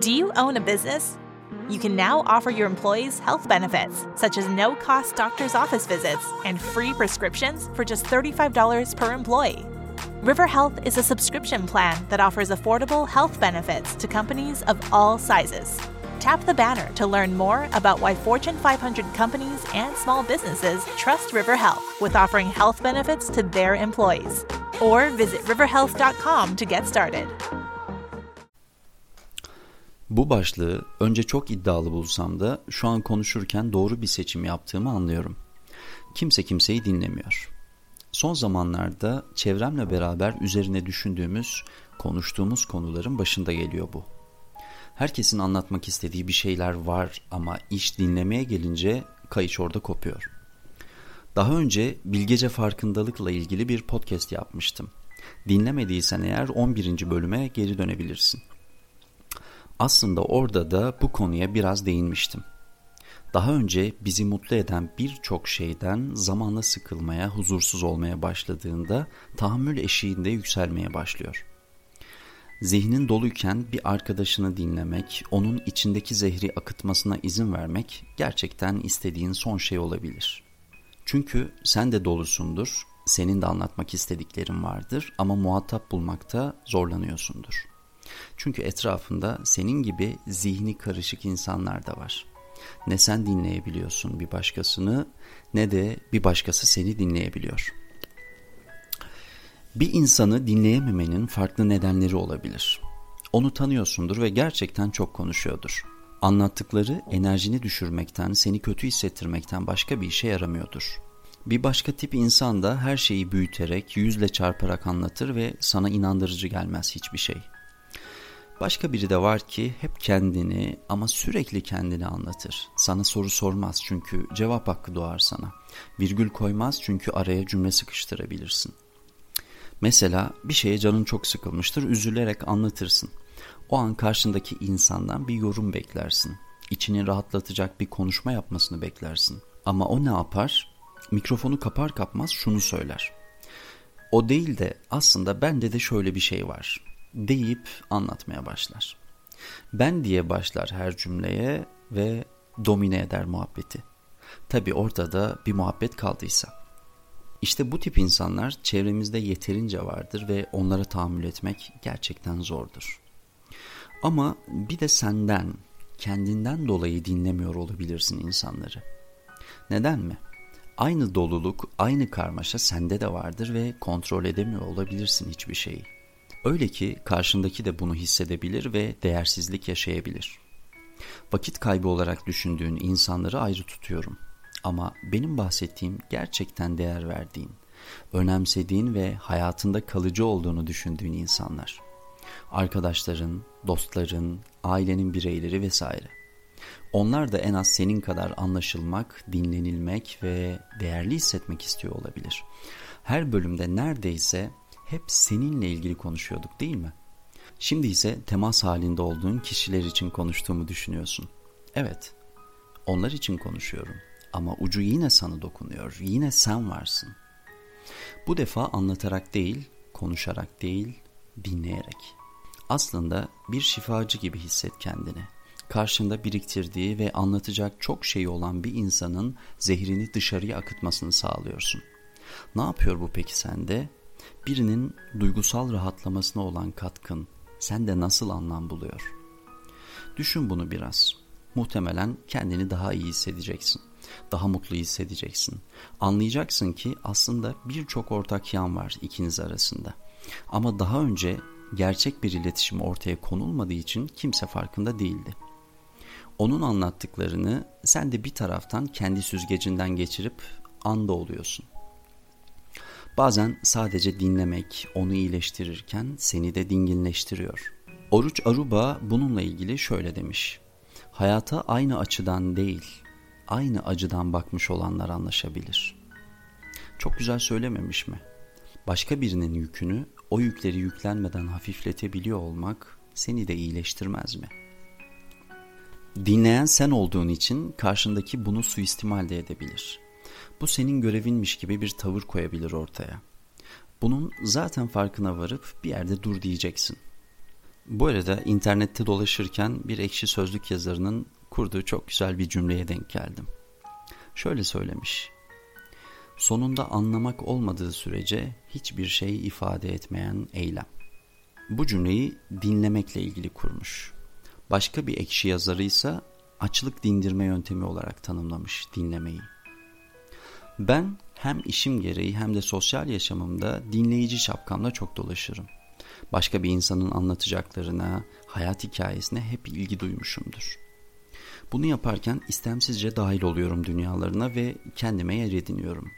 Do you own a business? You can now offer your employees health benefits, such as no cost doctor's office visits and free prescriptions for just $35 per employee. River Health is a subscription plan that offers affordable health benefits to companies of all sizes. Tap the banner to learn more about why Fortune 500 companies and small businesses trust River Health with offering health benefits to their employees. Or visit riverhealth.com to get started. Bu başlığı önce çok iddialı bulsam da şu an konuşurken doğru bir seçim yaptığımı anlıyorum. Kimse kimseyi dinlemiyor. Son zamanlarda çevremle beraber üzerine düşündüğümüz, konuştuğumuz konuların başında geliyor bu. Herkesin anlatmak istediği bir şeyler var ama iş dinlemeye gelince kayış orada kopuyor. Daha önce bilgece farkındalıkla ilgili bir podcast yapmıştım. Dinlemediysen eğer 11. bölüme geri dönebilirsin. Aslında orada da bu konuya biraz değinmiştim. Daha önce bizi mutlu eden birçok şeyden zamanla sıkılmaya, huzursuz olmaya başladığında tahammül eşiğinde yükselmeye başlıyor. Zihnin doluyken bir arkadaşını dinlemek, onun içindeki zehri akıtmasına izin vermek gerçekten istediğin son şey olabilir. Çünkü sen de dolusundur, senin de anlatmak istediklerin vardır ama muhatap bulmakta zorlanıyorsundur. Çünkü etrafında senin gibi zihni karışık insanlar da var. Ne sen dinleyebiliyorsun bir başkasını ne de bir başkası seni dinleyebiliyor. Bir insanı dinleyememenin farklı nedenleri olabilir. Onu tanıyorsundur ve gerçekten çok konuşuyordur. Anlattıkları enerjini düşürmekten, seni kötü hissettirmekten başka bir işe yaramıyordur. Bir başka tip insan da her şeyi büyüterek, yüzle çarparak anlatır ve sana inandırıcı gelmez hiçbir şey. Başka biri de var ki hep kendini ama sürekli kendini anlatır. Sana soru sormaz çünkü cevap hakkı doğar sana. Virgül koymaz çünkü araya cümle sıkıştırabilirsin. Mesela bir şeye canın çok sıkılmıştır, üzülerek anlatırsın. O an karşındaki insandan bir yorum beklersin. İçini rahatlatacak bir konuşma yapmasını beklersin. Ama o ne yapar? Mikrofonu kapar kapmaz şunu söyler. O değil de aslında bende de şöyle bir şey var deyip anlatmaya başlar. Ben diye başlar her cümleye ve domine eder muhabbeti. Tabi ortada bir muhabbet kaldıysa. İşte bu tip insanlar çevremizde yeterince vardır ve onlara tahammül etmek gerçekten zordur. Ama bir de senden, kendinden dolayı dinlemiyor olabilirsin insanları. Neden mi? Aynı doluluk, aynı karmaşa sende de vardır ve kontrol edemiyor olabilirsin hiçbir şeyi. Öyle ki karşındaki de bunu hissedebilir ve değersizlik yaşayabilir. Vakit kaybı olarak düşündüğün insanları ayrı tutuyorum. Ama benim bahsettiğim gerçekten değer verdiğin, önemsediğin ve hayatında kalıcı olduğunu düşündüğün insanlar. Arkadaşların, dostların, ailenin bireyleri vesaire. Onlar da en az senin kadar anlaşılmak, dinlenilmek ve değerli hissetmek istiyor olabilir. Her bölümde neredeyse hep seninle ilgili konuşuyorduk değil mi? Şimdi ise temas halinde olduğun kişiler için konuştuğumu düşünüyorsun. Evet, onlar için konuşuyorum ama ucu yine sana dokunuyor, yine sen varsın. Bu defa anlatarak değil, konuşarak değil, dinleyerek. Aslında bir şifacı gibi hisset kendini. Karşında biriktirdiği ve anlatacak çok şey olan bir insanın zehrini dışarıya akıtmasını sağlıyorsun. Ne yapıyor bu peki sende? Birinin duygusal rahatlamasına olan katkın sende nasıl anlam buluyor? Düşün bunu biraz. Muhtemelen kendini daha iyi hissedeceksin. Daha mutlu hissedeceksin. Anlayacaksın ki aslında birçok ortak yan var ikiniz arasında. Ama daha önce gerçek bir iletişim ortaya konulmadığı için kimse farkında değildi. Onun anlattıklarını sen de bir taraftan kendi süzgecinden geçirip anda oluyorsun. Bazen sadece dinlemek onu iyileştirirken seni de dinginleştiriyor. Oruç Aruba bununla ilgili şöyle demiş. Hayata aynı açıdan değil, aynı acıdan bakmış olanlar anlaşabilir. Çok güzel söylememiş mi? Başka birinin yükünü o yükleri yüklenmeden hafifletebiliyor olmak seni de iyileştirmez mi? Dinleyen sen olduğun için karşındaki bunu suistimal de edebilir. Bu senin görevinmiş gibi bir tavır koyabilir ortaya. Bunun zaten farkına varıp bir yerde dur diyeceksin. Bu arada internette dolaşırken bir ekşi sözlük yazarının kurduğu çok güzel bir cümleye denk geldim. Şöyle söylemiş. Sonunda anlamak olmadığı sürece hiçbir şey ifade etmeyen eylem. Bu cümleyi dinlemekle ilgili kurmuş. Başka bir ekşi yazarı ise açlık dindirme yöntemi olarak tanımlamış dinlemeyi. Ben hem işim gereği hem de sosyal yaşamımda dinleyici şapkamla çok dolaşırım. Başka bir insanın anlatacaklarına, hayat hikayesine hep ilgi duymuşumdur. Bunu yaparken istemsizce dahil oluyorum dünyalarına ve kendime yer ediniyorum.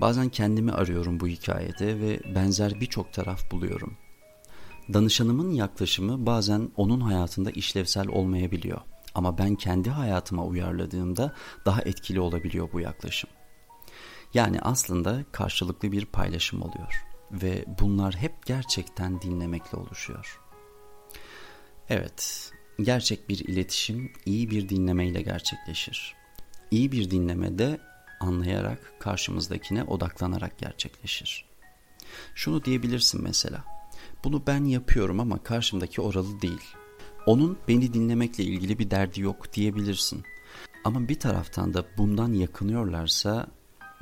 Bazen kendimi arıyorum bu hikayede ve benzer birçok taraf buluyorum. Danışanımın yaklaşımı bazen onun hayatında işlevsel olmayabiliyor. Ama ben kendi hayatıma uyarladığımda daha etkili olabiliyor bu yaklaşım. Yani aslında karşılıklı bir paylaşım oluyor ve bunlar hep gerçekten dinlemekle oluşuyor. Evet, gerçek bir iletişim iyi bir dinlemeyle gerçekleşir. İyi bir dinleme de anlayarak karşımızdakine odaklanarak gerçekleşir. Şunu diyebilirsin mesela. Bunu ben yapıyorum ama karşımdaki oralı değil. Onun beni dinlemekle ilgili bir derdi yok diyebilirsin. Ama bir taraftan da bundan yakınıyorlarsa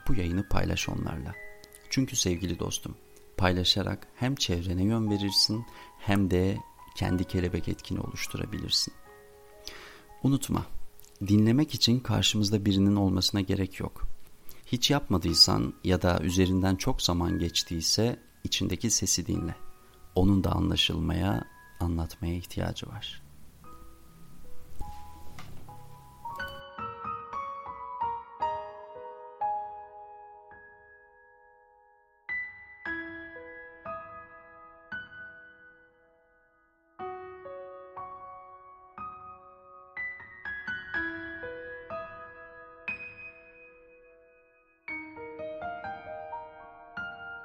bu yayını paylaş onlarla. Çünkü sevgili dostum, paylaşarak hem çevrene yön verirsin hem de kendi kelebek etkini oluşturabilirsin. Unutma, dinlemek için karşımızda birinin olmasına gerek yok. Hiç yapmadıysan ya da üzerinden çok zaman geçtiyse içindeki sesi dinle. Onun da anlaşılmaya, anlatmaya ihtiyacı var.''